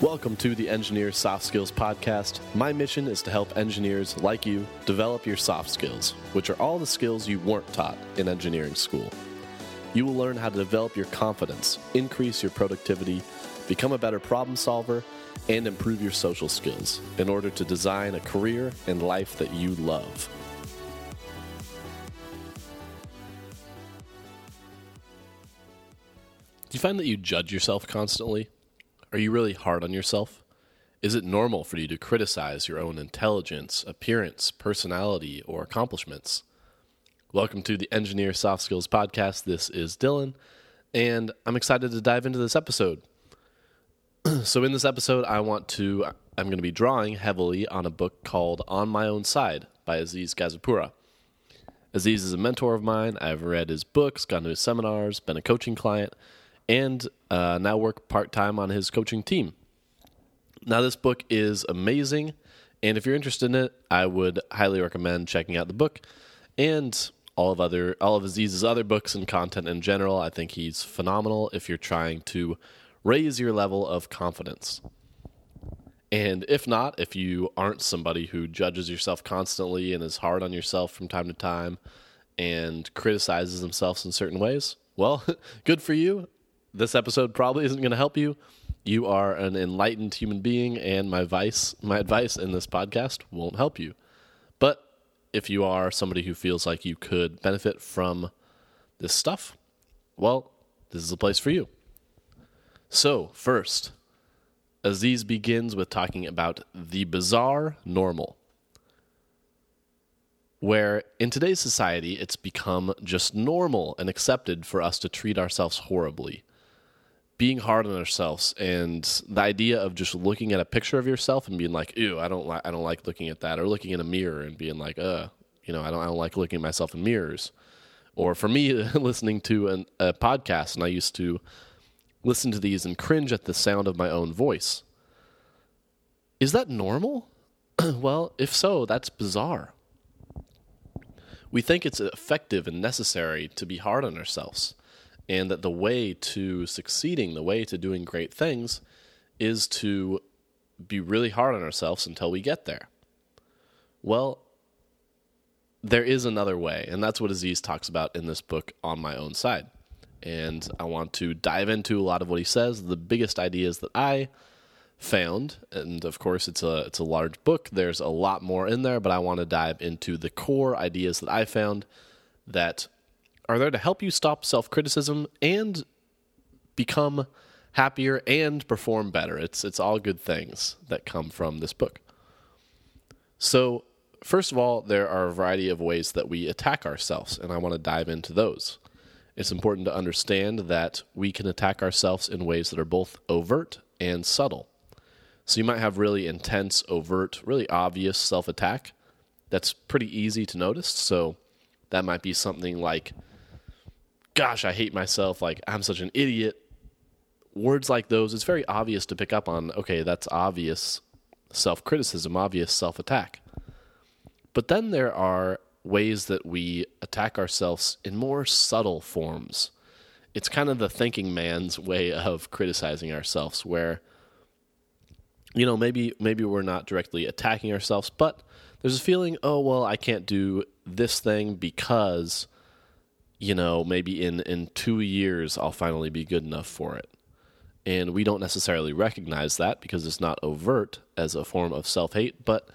Welcome to the Engineer Soft Skills Podcast. My mission is to help engineers like you develop your soft skills, which are all the skills you weren't taught in engineering school. You will learn how to develop your confidence, increase your productivity, become a better problem solver, and improve your social skills in order to design a career and life that you love. Do you find that you judge yourself constantly? Are you really hard on yourself? Is it normal for you to criticize your own intelligence, appearance, personality, or accomplishments? Welcome to the Engineer Soft Skills Podcast. This is Dylan, and I'm excited to dive into this episode. so, in this episode, I want to, I'm going to be drawing heavily on a book called On My Own Side by Aziz Gazipura. Aziz is a mentor of mine. I've read his books, gone to his seminars, been a coaching client, and uh, now work part time on his coaching team. Now, this book is amazing, and if you're interested in it, I would highly recommend checking out the book and all of other all of Aziz's other books and content in general. I think he's phenomenal if you're trying to raise your level of confidence. And if not, if you aren't somebody who judges yourself constantly and is hard on yourself from time to time and criticizes themselves in certain ways, well, good for you this episode probably isn't going to help you. You are an enlightened human being, and my advice, my advice in this podcast won't help you. But if you are somebody who feels like you could benefit from this stuff, well, this is a place for you. So, first, Aziz begins with talking about the bizarre normal where in today's society it's become just normal and accepted for us to treat ourselves horribly being hard on ourselves and the idea of just looking at a picture of yourself and being like, "Ew, I don't like I don't like looking at that," or looking in a mirror and being like, "Uh, you know, I don't I don't like looking at myself in mirrors." Or for me, listening to an, a podcast, and I used to listen to these and cringe at the sound of my own voice. Is that normal? well, if so, that's bizarre. We think it's effective and necessary to be hard on ourselves and that the way to succeeding, the way to doing great things, is to be really hard on ourselves until we get there. Well, there is another way, and that's what Aziz talks about in this book, On My Own Side. And I want to dive into a lot of what he says, the biggest ideas that I found, and of course it's a it's a large book. There's a lot more in there, but I want to dive into the core ideas that I found that are there to help you stop self criticism and become happier and perform better. It's it's all good things that come from this book. So, first of all, there are a variety of ways that we attack ourselves, and I want to dive into those. It's important to understand that we can attack ourselves in ways that are both overt and subtle. So, you might have really intense, overt, really obvious self attack that's pretty easy to notice. So, that might be something like gosh, I hate myself. Like, I'm such an idiot. Words like those, it's very obvious to pick up on. Okay, that's obvious self criticism, obvious self attack. But then there are ways that we attack ourselves in more subtle forms. It's kind of the thinking man's way of criticizing ourselves, where you know maybe maybe we're not directly attacking ourselves, but there's a feeling, oh well, I can't do this thing because you know, maybe in, in two years I'll finally be good enough for it. And we don't necessarily recognize that because it's not overt as a form of self hate, but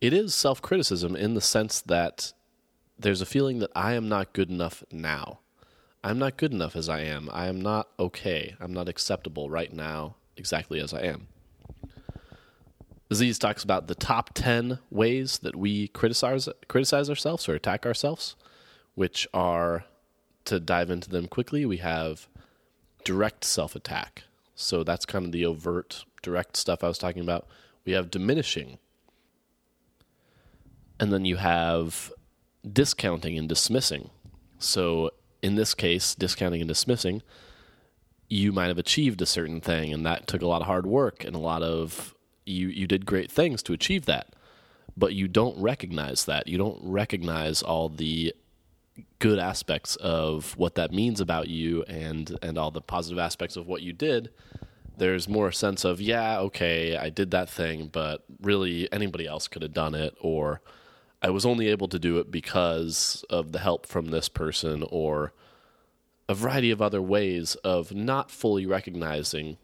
it is self criticism in the sense that there's a feeling that I am not good enough now. I'm not good enough as I am. I am not okay. I'm not acceptable right now, exactly as I am. Aziz talks about the top 10 ways that we criticize, criticize ourselves or attack ourselves, which are to dive into them quickly, we have direct self attack. So that's kind of the overt, direct stuff I was talking about. We have diminishing. And then you have discounting and dismissing. So in this case, discounting and dismissing, you might have achieved a certain thing and that took a lot of hard work and a lot of you you did great things to achieve that. But you don't recognize that. You don't recognize all the good aspects of what that means about you and and all the positive aspects of what you did there's more a sense of, yeah, okay, I did that thing, but really anybody else could have done it, or I was only able to do it because of the help from this person, or a variety of other ways of not fully recognizing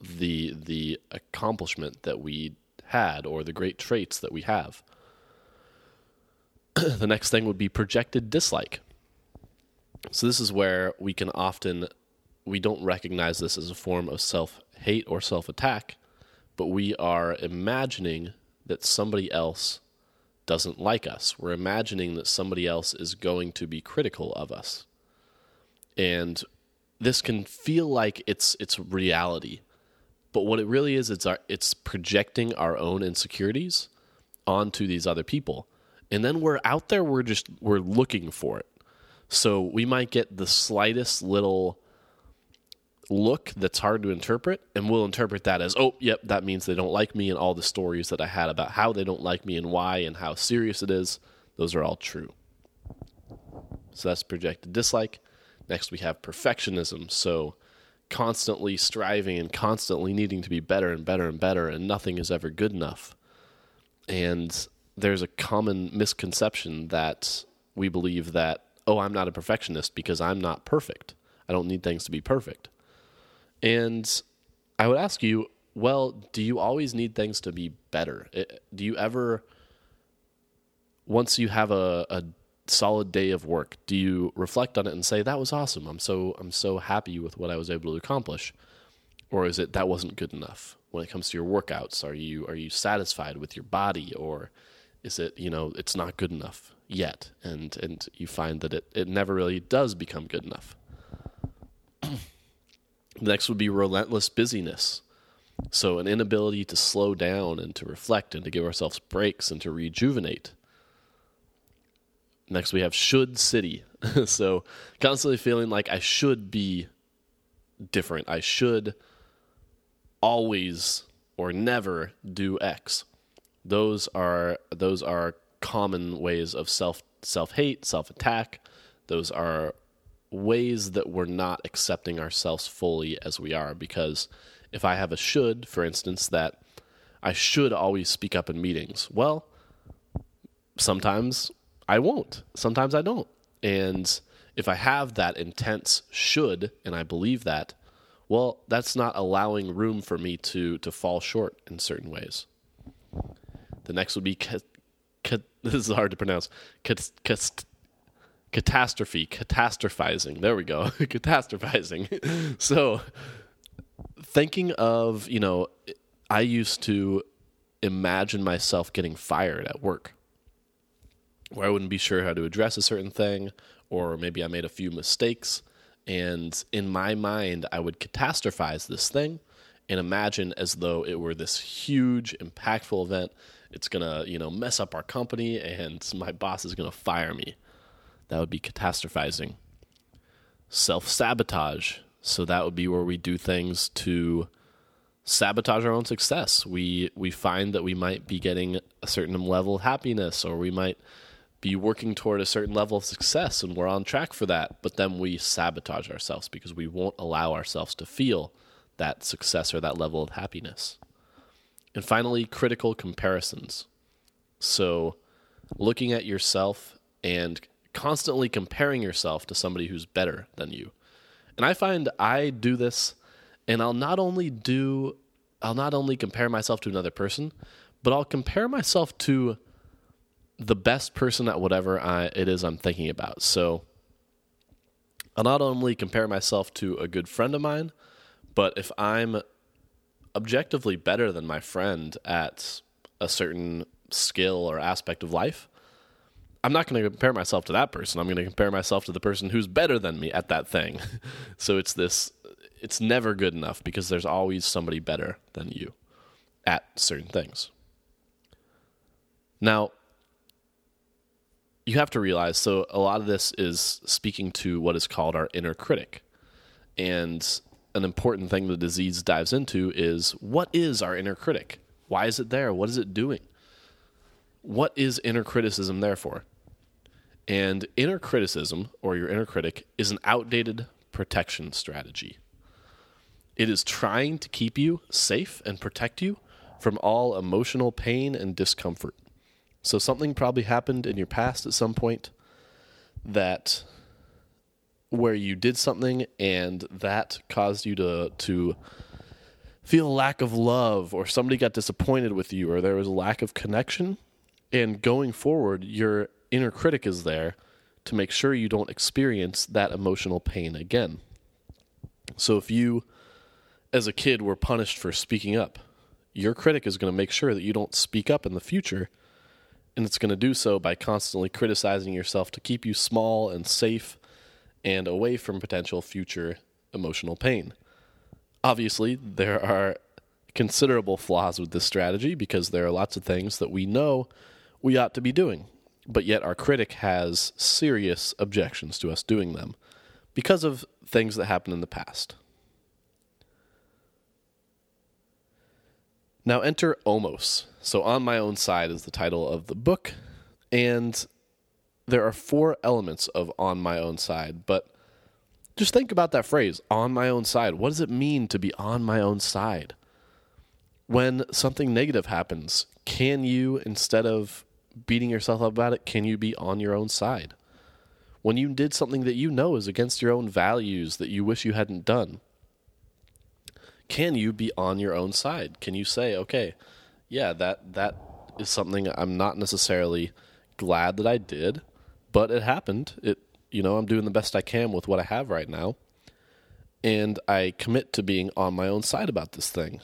the the accomplishment that we had or the great traits that we have. the next thing would be projected dislike. So this is where we can often we don't recognize this as a form of self-hate or self-attack, but we are imagining that somebody else doesn't like us. We're imagining that somebody else is going to be critical of us. And this can feel like it's it's reality. But what it really is it's our it's projecting our own insecurities onto these other people. And then we're out there we're just we're looking for it. So we might get the slightest little look that's hard to interpret, and we'll interpret that as, oh, yep, that means they don't like me, and all the stories that I had about how they don't like me and why and how serious it is, those are all true. So that's projected dislike. Next, we have perfectionism. So constantly striving and constantly needing to be better and better and better, and nothing is ever good enough. And there's a common misconception that we believe that, oh, I'm not a perfectionist because I'm not perfect. I don't need things to be perfect. And I would ask you, well, do you always need things to be better? Do you ever, once you have a, a solid day of work, do you reflect on it and say that was awesome? I'm so I'm so happy with what I was able to accomplish, or is it that wasn't good enough? When it comes to your workouts, are you are you satisfied with your body, or is it you know it's not good enough yet, and and you find that it it never really does become good enough. Next would be relentless busyness. So, an inability to slow down and to reflect and to give ourselves breaks and to rejuvenate. Next, we have should city. so, constantly feeling like I should be different. I should always or never do X. Those are those are common ways of self self hate, self attack. Those are ways that we're not accepting ourselves fully as we are. Because if I have a should, for instance, that I should always speak up in meetings, well, sometimes I won't. Sometimes I don't. And if I have that intense should and I believe that, well, that's not allowing room for me to to fall short in certain ways. The next would be ca- ca- this is hard to pronounce. Ca- catastrophe, catastrophizing. There we go. catastrophizing. so thinking of, you know, I used to imagine myself getting fired at work where I wouldn't be sure how to address a certain thing, or maybe I made a few mistakes. And in my mind, I would catastrophize this thing and imagine as though it were this huge, impactful event. It's gonna, you know, mess up our company, and my boss is gonna fire me. That would be catastrophizing. Self sabotage. So that would be where we do things to sabotage our own success. We we find that we might be getting a certain level of happiness, or we might be working toward a certain level of success, and we're on track for that. But then we sabotage ourselves because we won't allow ourselves to feel that success or that level of happiness. And finally, critical comparisons. So, looking at yourself and constantly comparing yourself to somebody who's better than you. And I find I do this and I'll not only do I'll not only compare myself to another person, but I'll compare myself to the best person at whatever I, it is I'm thinking about. So I'll not only compare myself to a good friend of mine, but if I'm objectively better than my friend at a certain skill or aspect of life, I'm not going to compare myself to that person. I'm going to compare myself to the person who's better than me at that thing. so it's this it's never good enough because there's always somebody better than you at certain things. Now, you have to realize so a lot of this is speaking to what is called our inner critic. And an important thing that Aziz dives into is what is our inner critic? Why is it there? What is it doing? what is inner criticism there for? And inner criticism, or your inner critic, is an outdated protection strategy. It is trying to keep you safe and protect you from all emotional pain and discomfort. So, something probably happened in your past at some point that where you did something and that caused you to, to feel a lack of love, or somebody got disappointed with you, or there was a lack of connection. And going forward, your inner critic is there to make sure you don't experience that emotional pain again. So, if you as a kid were punished for speaking up, your critic is going to make sure that you don't speak up in the future. And it's going to do so by constantly criticizing yourself to keep you small and safe and away from potential future emotional pain. Obviously, there are considerable flaws with this strategy because there are lots of things that we know we ought to be doing, but yet our critic has serious objections to us doing them because of things that happened in the past. Now enter Omos. So, On My Own Side is the title of the book. And there are four elements of On My Own Side. But just think about that phrase, on my own side. What does it mean to be on my own side? When something negative happens, can you, instead of beating yourself up about it, can you be on your own side? When you did something that you know is against your own values that you wish you hadn't done, can you be on your own side? Can you say, okay, yeah, that that is something I'm not necessarily glad that I did, but it happened. It you know, I'm doing the best I can with what I have right now. And I commit to being on my own side about this thing.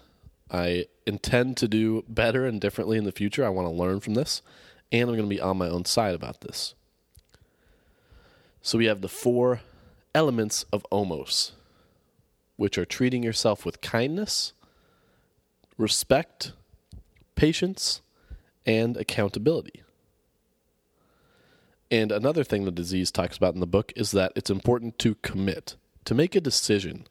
I intend to do better and differently in the future. I want to learn from this, and I'm going to be on my own side about this. So we have the four elements of omos which are treating yourself with kindness, respect, patience, and accountability. And another thing that Aziz talks about in the book is that it's important to commit, to make a decision.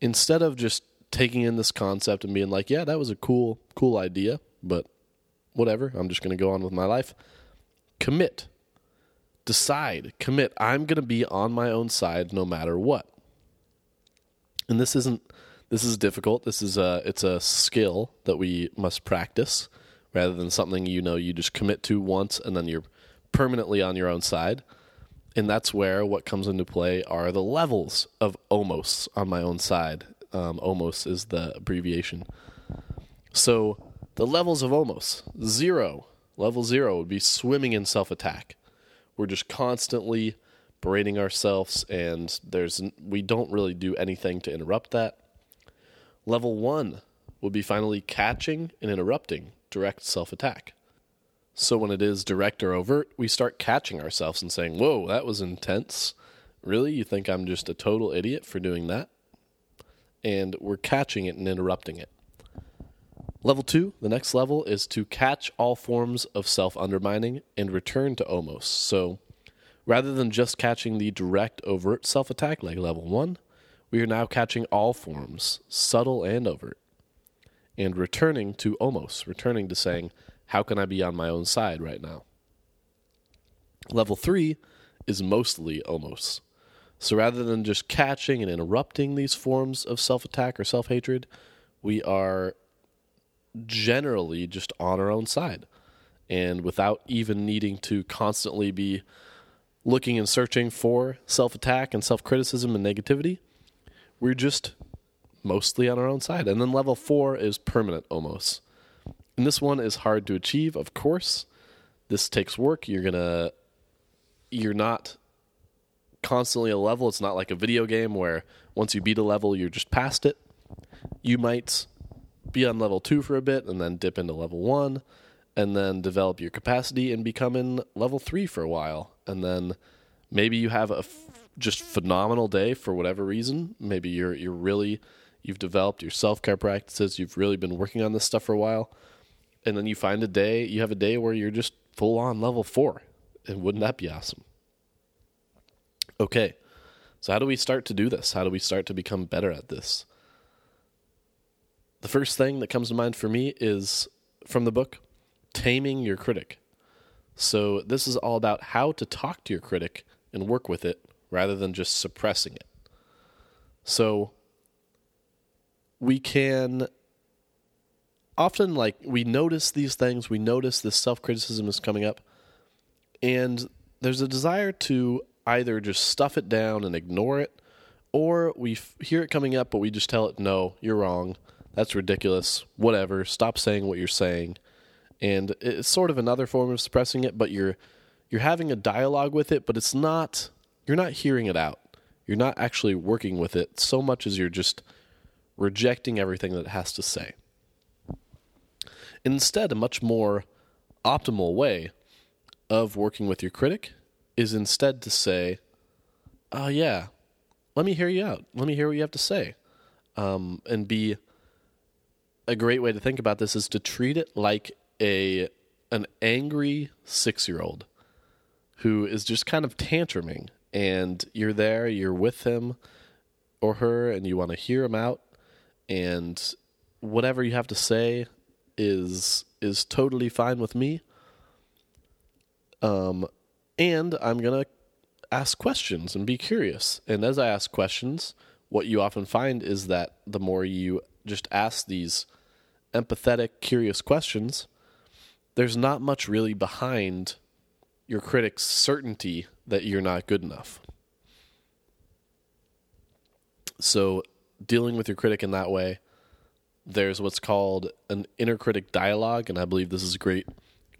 Instead of just taking in this concept and being like, yeah, that was a cool, cool idea, but whatever, I'm just going to go on with my life. Commit. Decide, commit. I'm going to be on my own side no matter what and this isn't this is difficult. This is a it's a skill that we must practice rather than something you know you just commit to once and then you're permanently on your own side. And that's where what comes into play are the levels of omos on my own side. Um, omos is the abbreviation. So the levels of omos zero. Level zero would be swimming in self attack. We're just constantly berating ourselves, and there's we don't really do anything to interrupt that. Level one would be finally catching and interrupting direct self attack. So when it is direct or overt, we start catching ourselves and saying, Whoa, that was intense. Really? You think I'm just a total idiot for doing that? And we're catching it and interrupting it. Level two, the next level, is to catch all forms of self undermining and return to omos. So Rather than just catching the direct overt self attack like level 1, we are now catching all forms, subtle and overt, and returning to omos, returning to saying, How can I be on my own side right now? Level 3 is mostly almost. So rather than just catching and interrupting these forms of self attack or self hatred, we are generally just on our own side. And without even needing to constantly be looking and searching for self attack and self criticism and negativity. We're just mostly on our own side. And then level four is permanent omos. And this one is hard to achieve, of course. This takes work. You're to, you're not constantly a level. It's not like a video game where once you beat a level, you're just past it. You might be on level two for a bit and then dip into level one and then develop your capacity and become in level three for a while. And then maybe you have a f- just phenomenal day for whatever reason. Maybe you're you're really you've developed your self care practices. You've really been working on this stuff for a while, and then you find a day you have a day where you're just full on level four. And wouldn't that be awesome? Okay, so how do we start to do this? How do we start to become better at this? The first thing that comes to mind for me is from the book taming your critic. So, this is all about how to talk to your critic and work with it rather than just suppressing it. So, we can often like we notice these things, we notice this self-criticism is coming up and there's a desire to either just stuff it down and ignore it or we f- hear it coming up but we just tell it no, you're wrong. That's ridiculous. Whatever. Stop saying what you're saying. And it's sort of another form of suppressing it, but you're you're having a dialogue with it, but it's not you're not hearing it out. You're not actually working with it so much as you're just rejecting everything that it has to say. Instead, a much more optimal way of working with your critic is instead to say, "Oh yeah, let me hear you out. Let me hear what you have to say," um, and be a great way to think about this is to treat it like a an angry six year old who is just kind of tantruming and you're there, you're with him or her, and you want to hear him out, and whatever you have to say is is totally fine with me. Um, and I'm gonna ask questions and be curious. And as I ask questions, what you often find is that the more you just ask these empathetic, curious questions, there's not much really behind your critic's certainty that you're not good enough. So, dealing with your critic in that way, there's what's called an inner critic dialogue, and I believe this is a great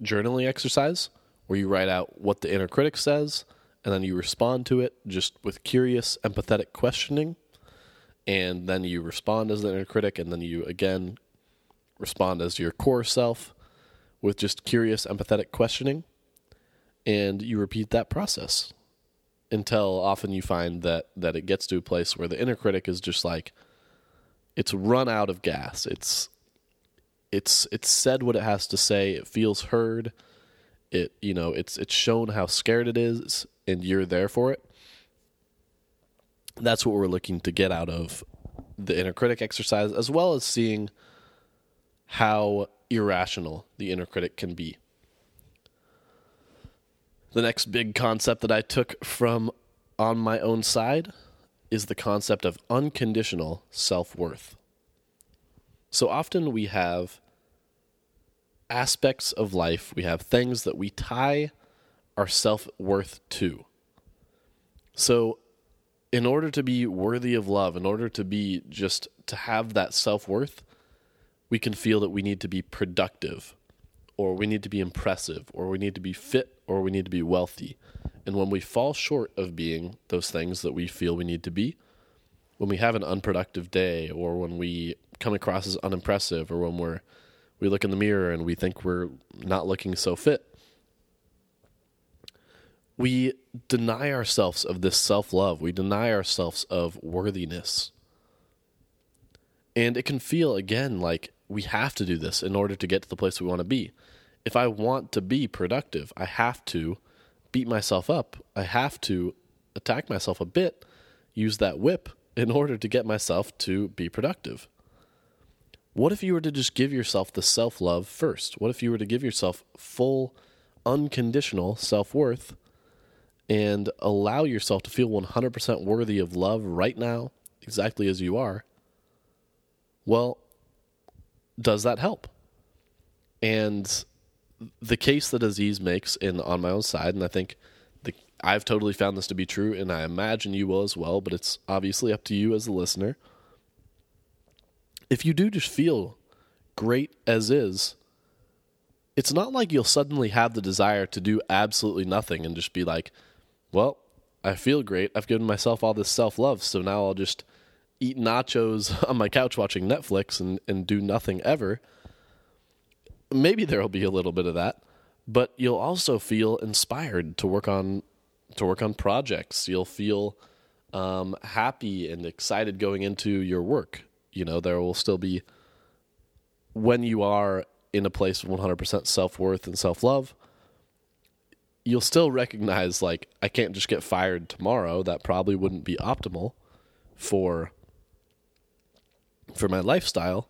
journaling exercise where you write out what the inner critic says and then you respond to it just with curious, empathetic questioning. And then you respond as the inner critic, and then you again respond as your core self with just curious, empathetic questioning and you repeat that process until often you find that that it gets to a place where the inner critic is just like it's run out of gas. It's it's it's said what it has to say. It feels heard. It you know it's it's shown how scared it is and you're there for it. That's what we're looking to get out of the inner critic exercise as well as seeing how irrational the inner critic can be. The next big concept that I took from on my own side is the concept of unconditional self worth. So often we have aspects of life, we have things that we tie our self worth to. So, in order to be worthy of love, in order to be just to have that self worth, we can feel that we need to be productive or we need to be impressive, or we need to be fit, or we need to be wealthy. And when we fall short of being those things that we feel we need to be, when we have an unproductive day, or when we come across as unimpressive, or when we're we look in the mirror and we think we're not looking so fit, we deny ourselves of this self love. We deny ourselves of worthiness. And it can feel again like we have to do this in order to get to the place we want to be if I want to be productive, I have to beat myself up. I have to attack myself a bit, use that whip in order to get myself to be productive. What if you were to just give yourself the self love first? What if you were to give yourself full, unconditional self worth and allow yourself to feel 100% worthy of love right now, exactly as you are? Well, does that help? And the case that Aziz makes in on my own side, and I think the, I've totally found this to be true, and I imagine you will as well. But it's obviously up to you as a listener. If you do just feel great as is, it's not like you'll suddenly have the desire to do absolutely nothing and just be like, "Well, I feel great. I've given myself all this self love, so now I'll just." Eat nachos on my couch watching Netflix and, and do nothing ever maybe there'll be a little bit of that, but you'll also feel inspired to work on to work on projects. You'll feel um, happy and excited going into your work. You know, there will still be when you are in a place of 100% self worth and self love. You'll still recognize, like, I can't just get fired tomorrow. That probably wouldn't be optimal for for my lifestyle.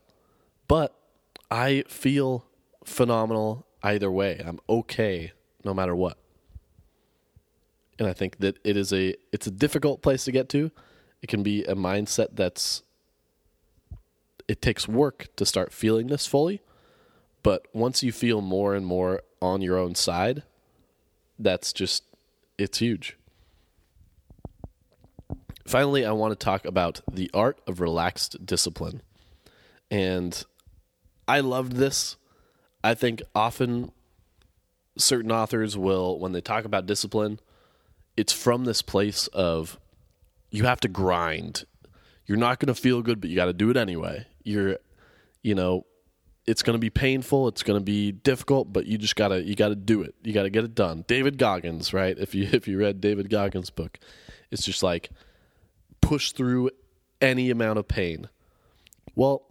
But I feel phenomenal either way. I'm okay no matter what. And I think that it is a it's a difficult place to get to. It can be a mindset that's it takes work to start feeling this fully. But once you feel more and more on your own side, that's just, it's huge. Finally, I want to talk about the art of relaxed discipline. And I loved this. I think often certain authors will, when they talk about discipline, it's from this place of you have to grind. You're not going to feel good, but you got to do it anyway. You're, you know, it's going to be painful. It's going to be difficult, but you just gotta you gotta do it. You gotta get it done. David Goggins, right? If you if you read David Goggins' book, it's just like push through any amount of pain. Well,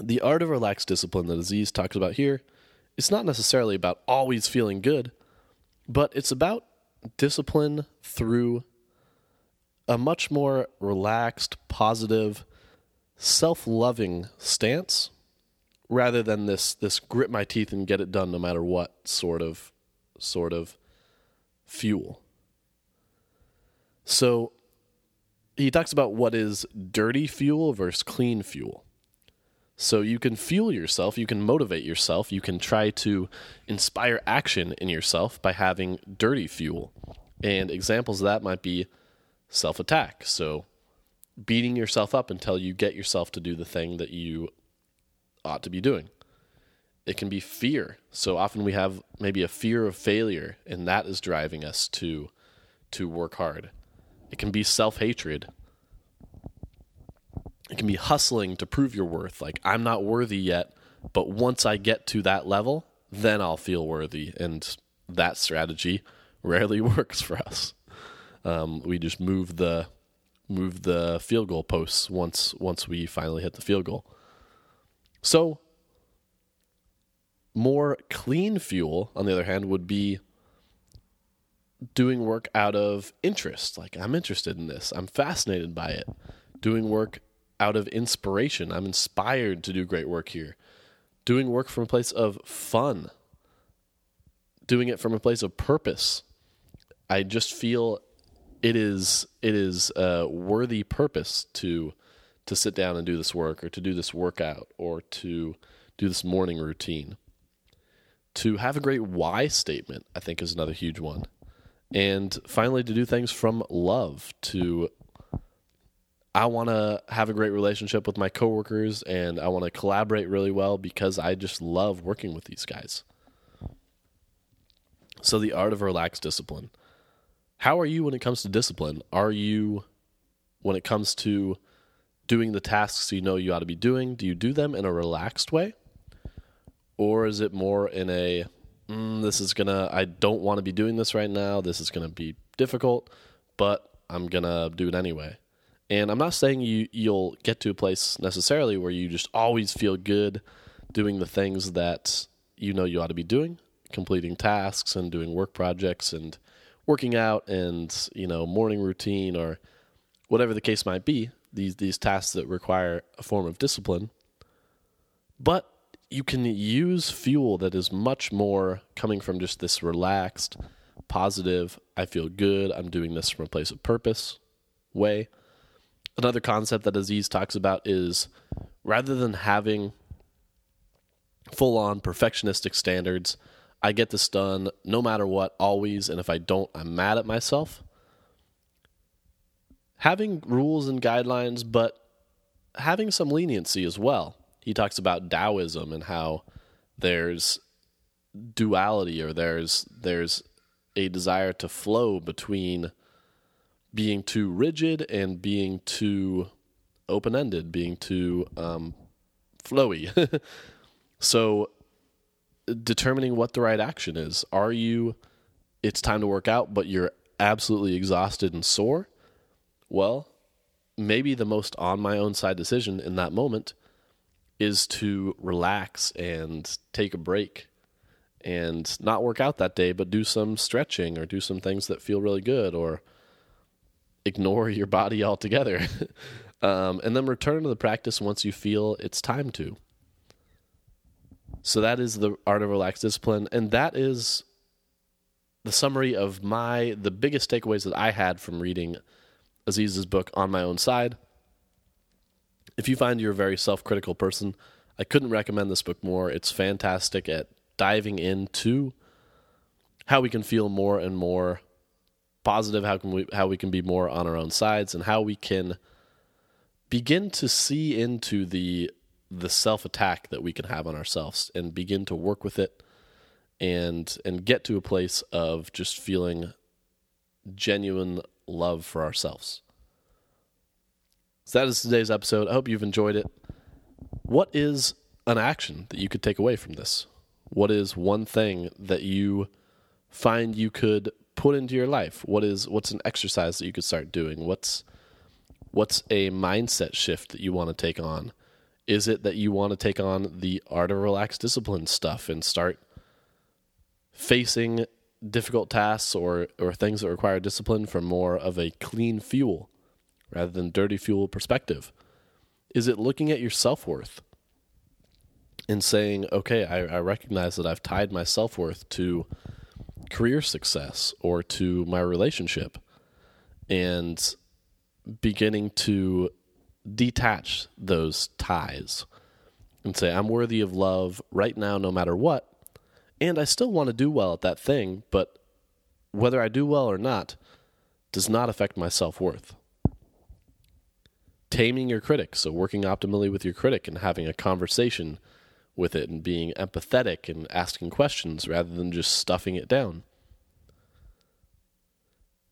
the art of relaxed discipline that Aziz talks about here, it's not necessarily about always feeling good, but it's about discipline through a much more relaxed, positive, self-loving stance rather than this this grit my teeth and get it done no matter what sort of sort of fuel. So he talks about what is dirty fuel versus clean fuel. So you can fuel yourself, you can motivate yourself, you can try to inspire action in yourself by having dirty fuel. And examples of that might be self attack. So beating yourself up until you get yourself to do the thing that you ought to be doing. It can be fear. So often we have maybe a fear of failure, and that is driving us to to work hard. It can be self hatred. It can be hustling to prove your worth. Like, I'm not worthy yet, but once I get to that level, then I'll feel worthy. And that strategy rarely works for us. Um, we just move the move the field goal posts once once we finally hit the field goal. So more clean fuel, on the other hand, would be doing work out of interest. Like, I'm interested in this, I'm fascinated by it. Doing work out of inspiration. I'm inspired to do great work here. Doing work from a place of fun. Doing it from a place of purpose. I just feel it is it is a worthy purpose to to sit down and do this work or to do this workout or to do this morning routine. To have a great why statement, I think is another huge one. And finally to do things from love to I want to have a great relationship with my coworkers and I want to collaborate really well because I just love working with these guys. So the art of relaxed discipline. How are you when it comes to discipline? Are you, when it comes to doing the tasks you know you ought to be doing, do you do them in a relaxed way? Or is it more in a, mm, this is to, I don't want to be doing this right now. This is to be difficult, but I'm to do it anyway. And I'm not saying you, you'll get to a place necessarily where you just always feel good doing the things that you know you ought to be doing, completing tasks and doing work projects and working out and you know morning routine or whatever the case might be these these tasks that require a form of discipline but you can use fuel that is much more coming from just this relaxed positive i feel good i'm doing this from a place of purpose way another concept that aziz talks about is rather than having full on perfectionistic standards I get this done no matter what, always. And if I don't, I'm mad at myself. Having rules and guidelines, but having some leniency as well. He talks about Taoism and how there's duality or there's there's a desire to flow between being too rigid and being too open ended, being too um, flowy. so determining what the right action is. Are you, it's time to work out, but you're absolutely exhausted and sore? Well, maybe the most on my own side decision in that moment is to relax and take a break and not work out that day, but do some stretching or do some things that feel really good or ignore your body altogether. um, and then return to the practice once you feel it's time to. So that is the art of relaxed discipline, and that is the summary of my the biggest takeaways that I had from reading Aziz's book on my own side. If you find you're a very self critical person, I couldn't recommend this book more. It's fantastic at diving into how we can feel more and more positive, how can we how we can be more on our own sides, and how we can begin to see into the the self attack that we can have on ourselves and begin to work with it and and get to a place of just feeling genuine love for ourselves. So that is today's episode. I hope you've enjoyed it. What is an action that you could take away from this? What is one thing that you find you could put into your life? What is what's an exercise that you could start doing? What's what's a mindset shift that you want to take on? Is it that you want to take on the art of relaxed discipline stuff and start facing difficult tasks or or things that require discipline from more of a clean fuel rather than dirty fuel perspective? Is it looking at your self worth and saying, okay, I, I recognize that I've tied my self worth to career success or to my relationship and beginning to detach those ties and say, I'm worthy of love right now, no matter what. And I still want to do well at that thing, but whether I do well or not does not affect my self worth taming your critic. So, working optimally with your critic and having a conversation with it and being empathetic and asking questions rather than just stuffing it down.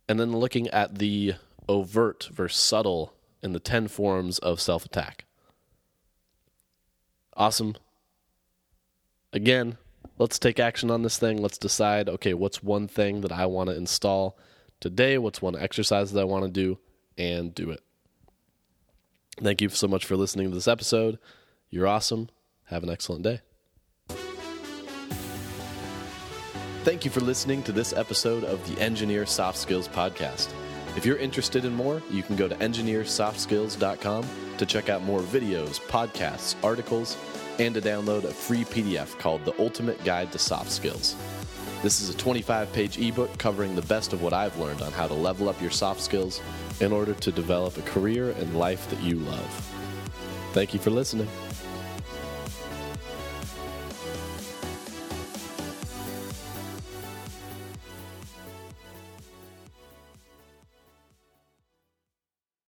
And then looking at the overt versus subtle in the 10 forms of self attack. Awesome. Again, let's take action on this thing. Let's decide okay, what's one thing that I want to install today? What's one exercise that I want to do? And do it. Thank you so much for listening to this episode. You're awesome. Have an excellent day. Thank you for listening to this episode of the Engineer Soft Skills Podcast. If you're interested in more, you can go to engineersoftskills.com to check out more videos, podcasts, articles, and to download a free PDF called The Ultimate Guide to Soft Skills. This is a 25 page ebook covering the best of what I've learned on how to level up your soft skills in order to develop a career and life that you love. Thank you for listening.